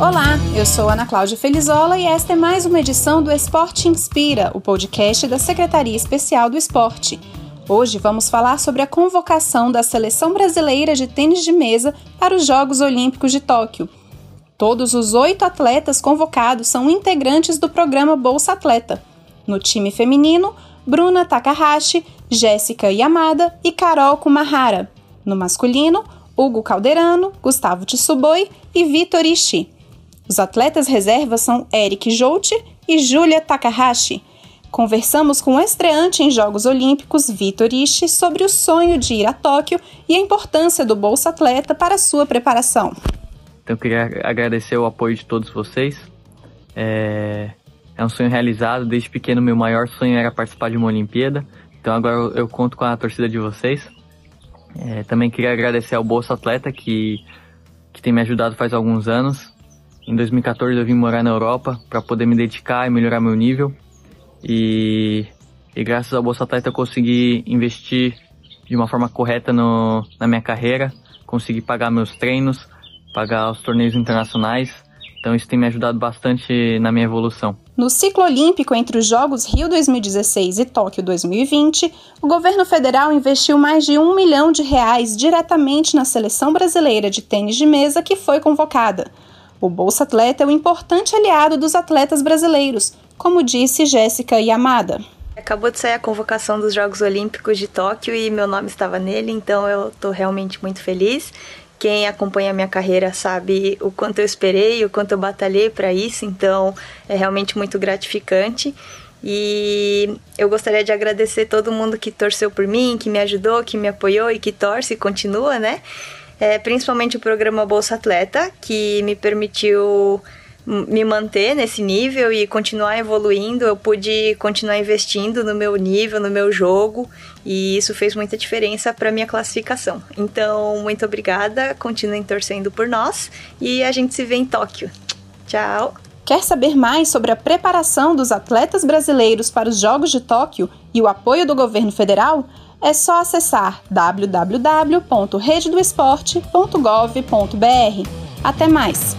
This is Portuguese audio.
Olá, eu sou Ana Cláudia Felizola e esta é mais uma edição do Esporte Inspira, o podcast da Secretaria Especial do Esporte. Hoje vamos falar sobre a convocação da Seleção Brasileira de Tênis de Mesa para os Jogos Olímpicos de Tóquio. Todos os oito atletas convocados são integrantes do programa Bolsa Atleta. No time feminino, Bruna Takahashi, Jéssica Yamada e Carol Kumahara. No masculino, Hugo Calderano, Gustavo Tsuboi e Vitor Ishii. Os atletas reservas são Eric Joute e Julia Takahashi. Conversamos com o estreante em Jogos Olímpicos, Vitor Ishii, sobre o sonho de ir a Tóquio e a importância do Bolsa Atleta para sua preparação. Então, eu queria agradecer o apoio de todos vocês. É, é um sonho realizado. Desde pequeno, meu maior sonho era participar de uma Olimpíada. Então, agora eu conto com a torcida de vocês. É, também queria agradecer ao Bolsa Atleta, que, que tem me ajudado faz alguns anos. Em 2014 eu vim morar na Europa para poder me dedicar e melhorar meu nível. E, e graças ao Bolsa Atleta eu consegui investir de uma forma correta no, na minha carreira, consegui pagar meus treinos, pagar os torneios internacionais. Então isso tem me ajudado bastante na minha evolução. No ciclo olímpico entre os Jogos Rio 2016 e Tóquio 2020, o governo federal investiu mais de um milhão de reais diretamente na seleção brasileira de tênis de mesa que foi convocada. O Bolsa Atleta é um importante aliado dos atletas brasileiros, como disse Jéssica Yamada. Acabou de sair a convocação dos Jogos Olímpicos de Tóquio e meu nome estava nele, então eu estou realmente muito feliz. Quem acompanha a minha carreira sabe o quanto eu esperei, o quanto eu batalhei para isso, então é realmente muito gratificante. E eu gostaria de agradecer todo mundo que torceu por mim, que me ajudou, que me apoiou e que torce e continua, né? É, principalmente o programa Bolsa Atleta, que me permitiu me manter nesse nível e continuar evoluindo. Eu pude continuar investindo no meu nível, no meu jogo, e isso fez muita diferença para minha classificação. Então, muito obrigada, continuem torcendo por nós e a gente se vê em Tóquio. Tchau! Quer saber mais sobre a preparação dos atletas brasileiros para os Jogos de Tóquio e o apoio do governo federal? é só acessar www.rededoesporte.gov.br. Até mais!